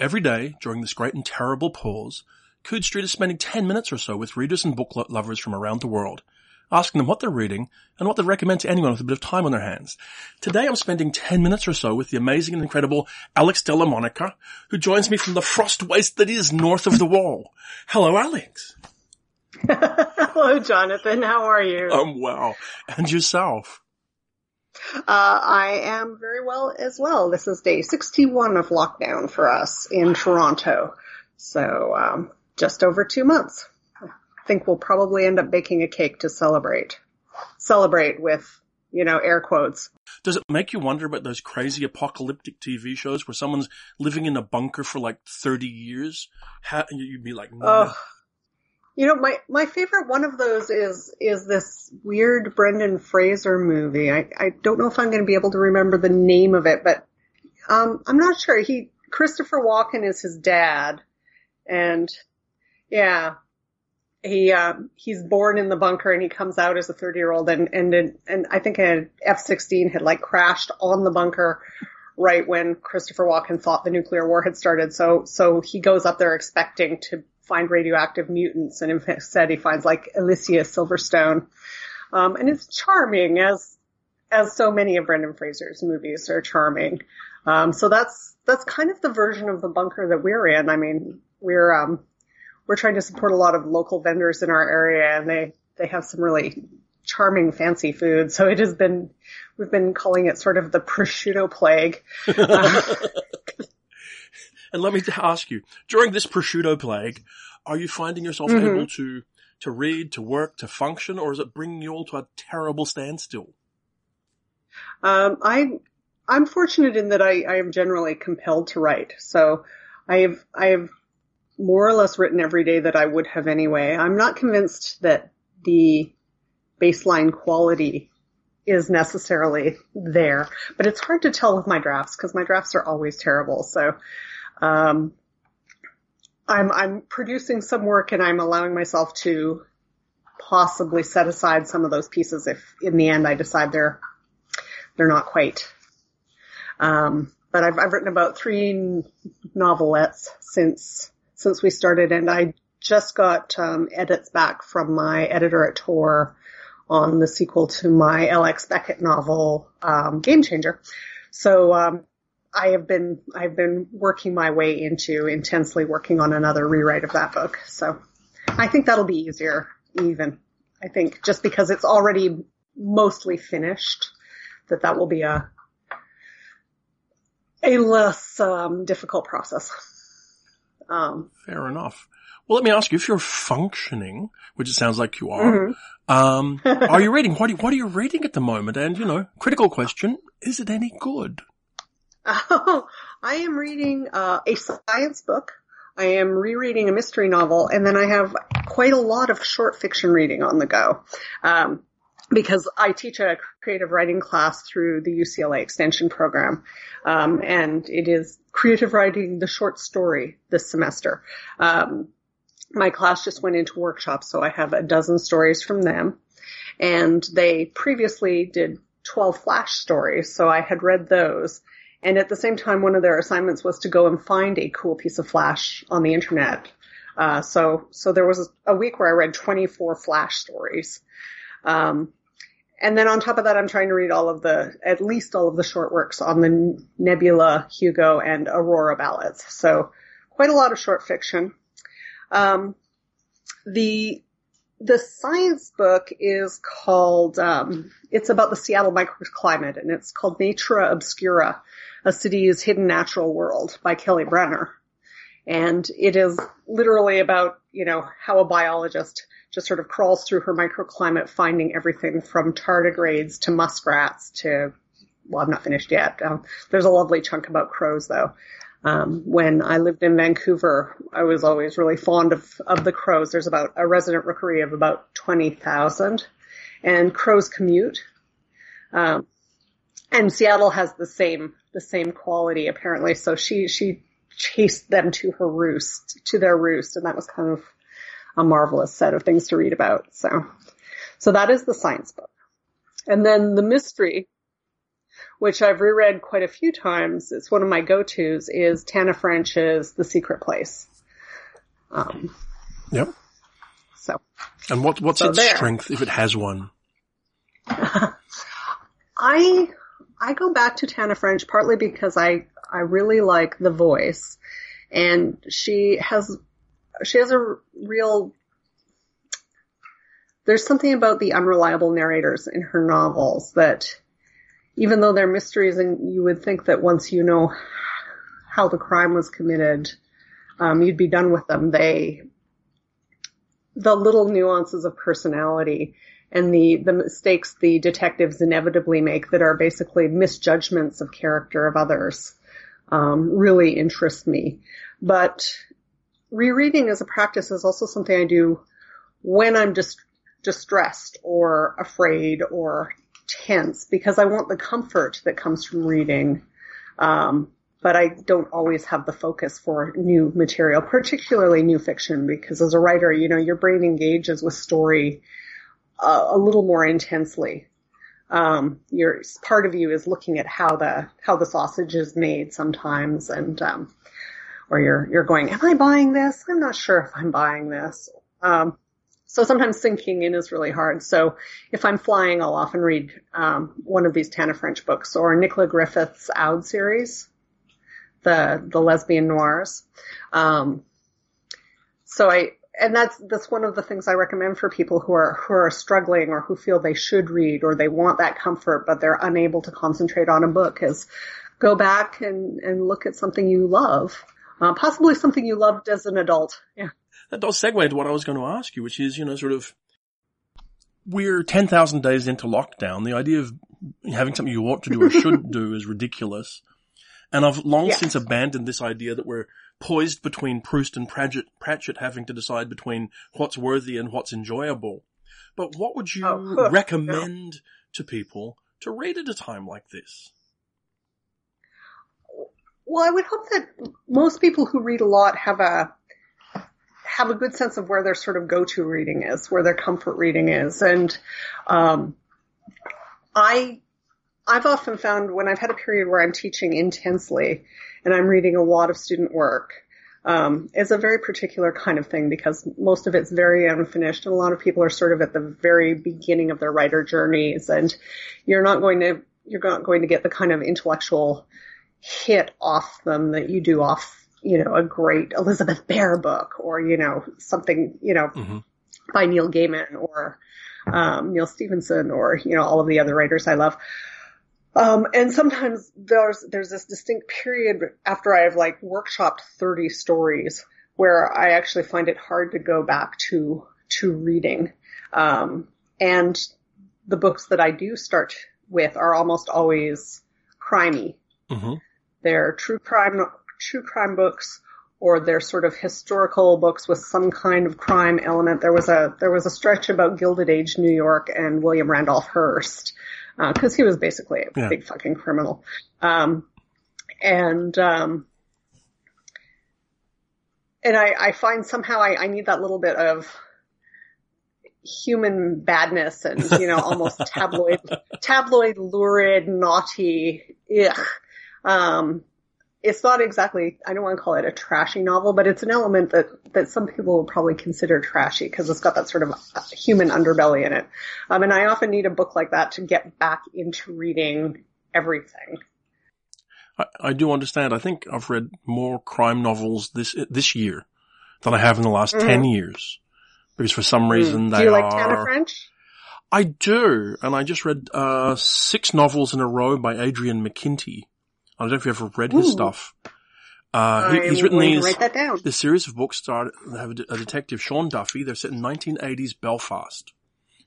Every day, during this great and terrible pause, Coode Street is spending 10 minutes or so with readers and book lovers from around the world, asking them what they're reading and what they'd recommend to anyone with a bit of time on their hands. Today I'm spending 10 minutes or so with the amazing and incredible Alyx Dellamonica, who joins me from the frost waste that is north of the wall. Hello, Alex. Hello, Jonathan. How are you? I'm well. And yourself? Uh, I am very well as well. This is day 61 of lockdown for us in Toronto. So, um, just over two months. I think we'll probably end up baking a cake to celebrate. Celebrate with, you know, air quotes. Does it make you wonder about those crazy apocalyptic TV shows where someone's living in a bunker for like 30 years? How, you'd be like, no. You know, my, my favorite one of those is, is this weird Brendan Fraser movie. I, I don't know if I'm going to be able to remember the name of it, but, um, I'm not sure. He, Christopher Walken is his dad. And yeah, he, uh, he's born in the bunker and he comes out as a 30 year old and, and, and I think an F-16 had like crashed on the bunker right when Christopher Walken thought the nuclear war had started. So, so he goes up there expecting to find radioactive mutants, and instead he finds like Alicia Silverstone. Um, and it's charming as as so many of Brendan Fraser's movies are charming. Um, so that's that's kind of the version of the bunker that we're in. I mean, we're um, we're trying to support a lot of local vendors in our area, and they they have some really charming, fancy food. So it has been we've been calling it sort of the prosciutto plague. Uh, and let me ask you, during this prosciutto plague, are you finding yourself mm-hmm. able to, to read, to work, to function, or is it bringing you all to a terrible standstill? Um, I, I'm fortunate in that I, I am generally compelled to write. So I have, I have more or less written every day that I would have anyway. I'm not convinced that the baseline quality is necessarily there, but it's hard to tell with my drafts because my drafts are always terrible. So, um, I'm, I'm producing some work and I'm allowing myself to possibly set aside some of those pieces if in the end I decide they're, they're not quite. Um, but I've, I've written about three novelettes since, since we started and I just got, um, edits back from my editor at Tor on the sequel to my L.X. Beckett novel, um, Gamechanger. So, um, I have been I've been working my way into intensely working on another rewrite of that book. So I think that'll be easier even. I think just because it's already mostly finished that that will be a a less um, difficult process. Um, Fair enough. Well, let me ask you, if you're functioning, which it sounds like you are, mm-hmm. um, are you reading? What are you, what are you reading at the moment? And, you know, critical question, is it any good? Oh, I am reading uh, a science book. I am rereading a mystery novel, and then I have quite a lot of short fiction reading on the go. Um, because I teach a creative writing class through the UCLA extension program. Um, and it is creative writing the short story this semester. Um, my class just went into workshops, so I have a dozen stories from them. And they previously did 12 flash stories, so I had read those. And at the same time, one of their assignments was to go and find a cool piece of Flash on the internet. Uh, so, so there was a week where I read 24 Flash stories. Um, and then on top of that, I'm trying to read all of the, at least all of the short works on the Nebula, Hugo, and Aurora ballads. So quite a lot of short fiction. Um, the the science book is called um, it's about the Seattle microclimate and it's called Nature Obscura a City's Hidden Natural World by Kelly Brenner. And it is literally about, you know, how a biologist just sort of crawls through her microclimate finding everything from tardigrades to muskrats to, well, I'm not finished yet. Um, there's a lovely chunk about crows though. Um, when I lived in Vancouver, I was always really fond of, of the crows. There's about a resident rookery of about 20,000 and crows commute. Um, and Seattle has the same the same quality apparently. So she she chased them to her roost to their roost, and that was kind of a marvelous set of things to read about. So so that is the science book, and then the mystery. Which I've reread quite a few times. It's one of my go-tos is Tana French's The Secret Place. Um, Yep. so And what, what's So its there. strength if it has one? I I go back to Tana French partly because I I really like the voice, and she has she has a real. There's something about the unreliable narrators in her novels that, even though they're mysteries, and you would think that once you know how the crime was committed, um, you'd be done with them. They the little nuances of personality and the, the mistakes the detectives inevitably make that are basically misjudgments of character of others um, really interest me. But rereading as a practice is also something I do when I'm just distressed or afraid or tense because I want the comfort that comes from reading. Um, but I don't always have the focus for new material, particularly new fiction, because as a writer, you know, your brain engages with story uh, a little more intensely. Um, your part of you is looking at how the how the sausage is made sometimes, and um, or you're you're going, "Am I buying this? I'm not sure if I'm buying this." Um, so sometimes sinking in is really hard. So if I'm flying, I'll often read um, one of these Tana French books or Nicola Griffith's Aud series, the the lesbian noirs. Um, so I and that's that's one of the things I recommend for people who are who are struggling or who feel they should read or they want that comfort but they're unable to concentrate on a book is go back and and look at something you love, uh, possibly something you loved as an adult. Yeah. That does segue to what I was going to ask you, which is, you know, sort of, we're 10,000 days into lockdown. The idea of having something you ought to do or should do is ridiculous. And I've long Yes. since abandoned this idea that we're poised between Proust and Pratchett, Pratchett having to decide between what's worthy and what's enjoyable. But what would you Oh, recommend to people to read at a time like this? Well, I would hope that most people who read a lot have a have a good sense of where their sort of go-to reading is, where their comfort reading is, and um, I I've often found when I've had a period where I'm teaching intensely and I'm reading a lot of student work, um, it's a very particular kind of thing because most of it's very unfinished and a lot of people are sort of at the very beginning of their writer journeys. And you're not going to you're not going to get the kind of intellectual hit off them that you do off, you know, a great Elizabeth Bear book or, you know, something, you know, Mhm. by Neil Gaiman or um, Neal Stephenson or, you know, all of the other writers I love. Um, and sometimes there's, there's this distinct period after I've like workshopped 30 stories where I actually find it hard to go back to, to reading. Um, and the books that I do start with are almost always crimey. hmm They're true crime, true crime books, or they're sort of historical books with some kind of crime element. There was a there was a stretch about Gilded Age New York and William Randolph Hearst because he was basically a Yeah. big fucking criminal. Um, and um, and I, I find somehow I, I need that little bit of human badness and you know almost tabloid tabloid lurid naughty ugh. Um it's not exactly I don't want to call it a trashy novel, but it's an element that that some people will probably consider trashy because it's got that sort of uh, human underbelly in it. Um, and I often need a book like that to get back into reading everything. I, I do understand. I think I've read more crime novels this this year than I have in the last Mhm. ten years, because for some reason Mm. they Do you like are. Tana French? I do, and I just read uh, six novels in a row by Adrian McKinty. I don't know if you've ever read his Ooh. stuff. Uh, he, he's written these write that down. this series of books. Start have a, a detective, Sean Duffy. They're set in 1980s Belfast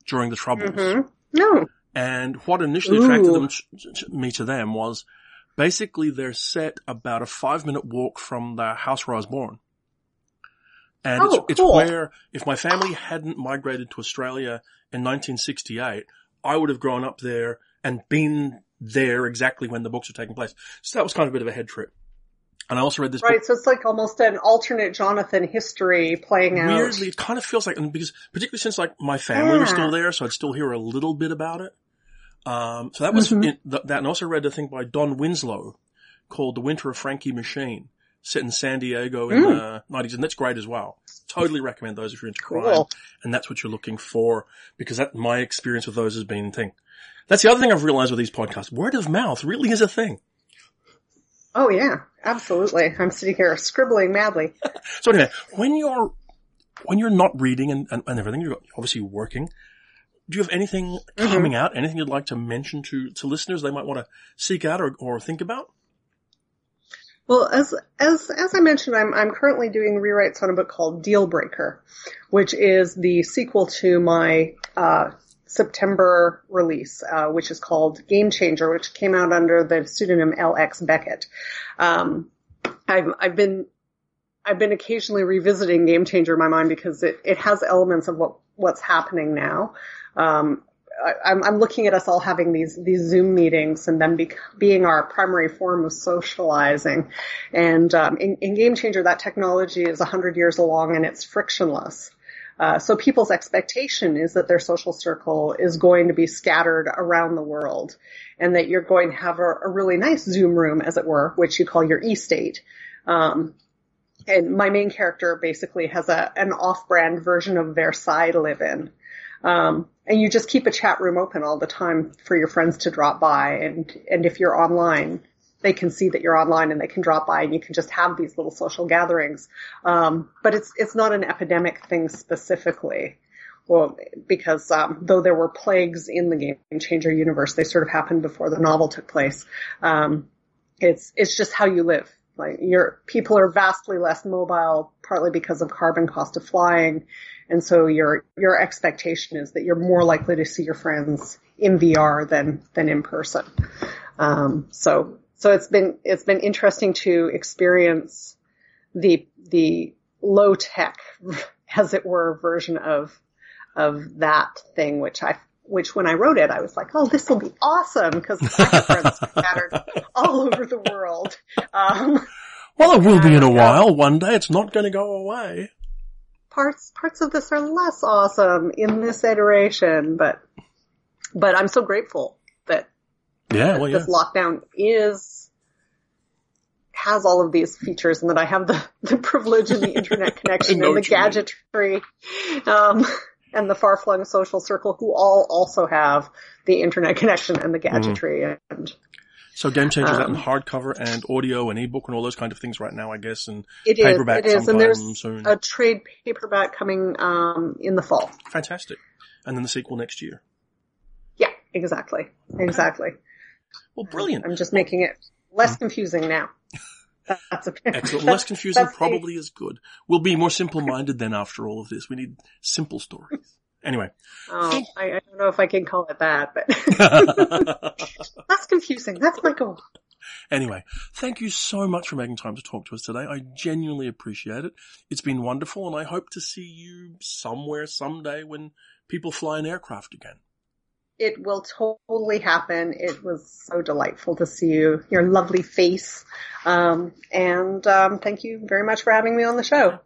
during the Troubles. hmm No. And what initially attracted them me to them was basically they're set about a five minute walk from the house where I was born. And Oh, it's, it's where if my family hadn't migrated to Australia in 1968, I would have grown up there and been there exactly when the books are taking place. So that was kind of a bit of a head trip. And I also read this book Right, so it's like almost an alternate Jonathan history playing out. weirdly, it kind of feels like, because particularly since like my family was still there, so I'd still hear a little bit about it. Um, so that was mm-hmm. in, th- that, and also read a thing by Don Winslow called "The Winter of Frankie Machine," set in San Diego in mm. the nineties, and that's great as well. Totally recommend those if you're into cool. crime, and that's what you're looking for because that my experience with those has been thing. That's the other thing I've realized with these podcasts. Word of mouth really is a thing. Oh yeah, absolutely. I'm sitting here scribbling madly. so anyway, when you're when you're not reading and, and, and everything, you're obviously working. Do you have anything mm-hmm. coming out? Anything you'd like to mention to, to listeners they might want to seek out or, or think about? Well, as as as I mentioned, I'm I'm currently doing rewrites on a book called Dealbreaker, which is the sequel to my uh, September release, uh, which is called Gamechanger, which came out under the pseudonym L.X. Beckett. Um, I've, I've been I've been occasionally revisiting Gamechanger in my mind because it, it has elements of what what's happening now. Um, I, am I'm looking at us all having these these Zoom meetings and them be, being our primary form of socializing. And um, in, in Gamechanger, that technology is 100 years along and it's frictionless. Uh, so people's expectation is that their social circle is going to be scattered around the world and that you're going to have a, a really nice Zoom room, as it were, which you call your e-state. Um, and my main character basically has a, an off-brand version of Versailles live in. Um, and you just keep a chat room open all the time for your friends to drop by and, and if you're online, they can see that you're online and they can drop by and you can just have these little social gatherings. Um, but it's it's not an epidemic thing specifically. Well, because um, though there were plagues in the Gamechanger universe, they sort of happened before the novel took place. Um, it's it's just how you live. Like your people are vastly less mobile, partly because of carbon cost of flying, and so your your expectation is that you're more likely to see your friends in VR than than in person. Um, so so it's been, it's been interesting to experience the, the low tech, as it were, version of, of that thing, which I, which when I wrote it, I was like, oh, this will be awesome because I have friends scattered all over the world. Um, well, it will be in a while. One day it's not going to go away. Parts, parts of this are less awesome in this iteration, but, but I'm so grateful that yeah, well, this lockdown is has all of these features and that I have the, the privilege of the internet connection and the gadgetry, um, and the far-flung social circle who all also have the internet connection and the mm-hmm. gadgetry mm. and so Gamechanger um, out in hardcover and audio and ebook and all those kind of things right now, I guess, and it paperback is, it is. and there's soon. a trade paperback coming um, in the fall. Fantastic, and then the sequel next year. Yeah, exactly, exactly. Well, um, brilliant. I'm just making it less confusing now. That's a, Excellent. Less confusing probably is good. We'll be more simple-minded then after all of this. We need simple stories. Anyway. Oh, I, I don't know if I can call it that, but that's confusing. That's my goal. Anyway, thank you so much for making time to talk to us today. I genuinely appreciate it. It's been wonderful and I hope to see you somewhere someday when people fly an aircraft again it will totally happen. It was so delightful to see you, your lovely face. Um, and um, thank you very much for having me on the show.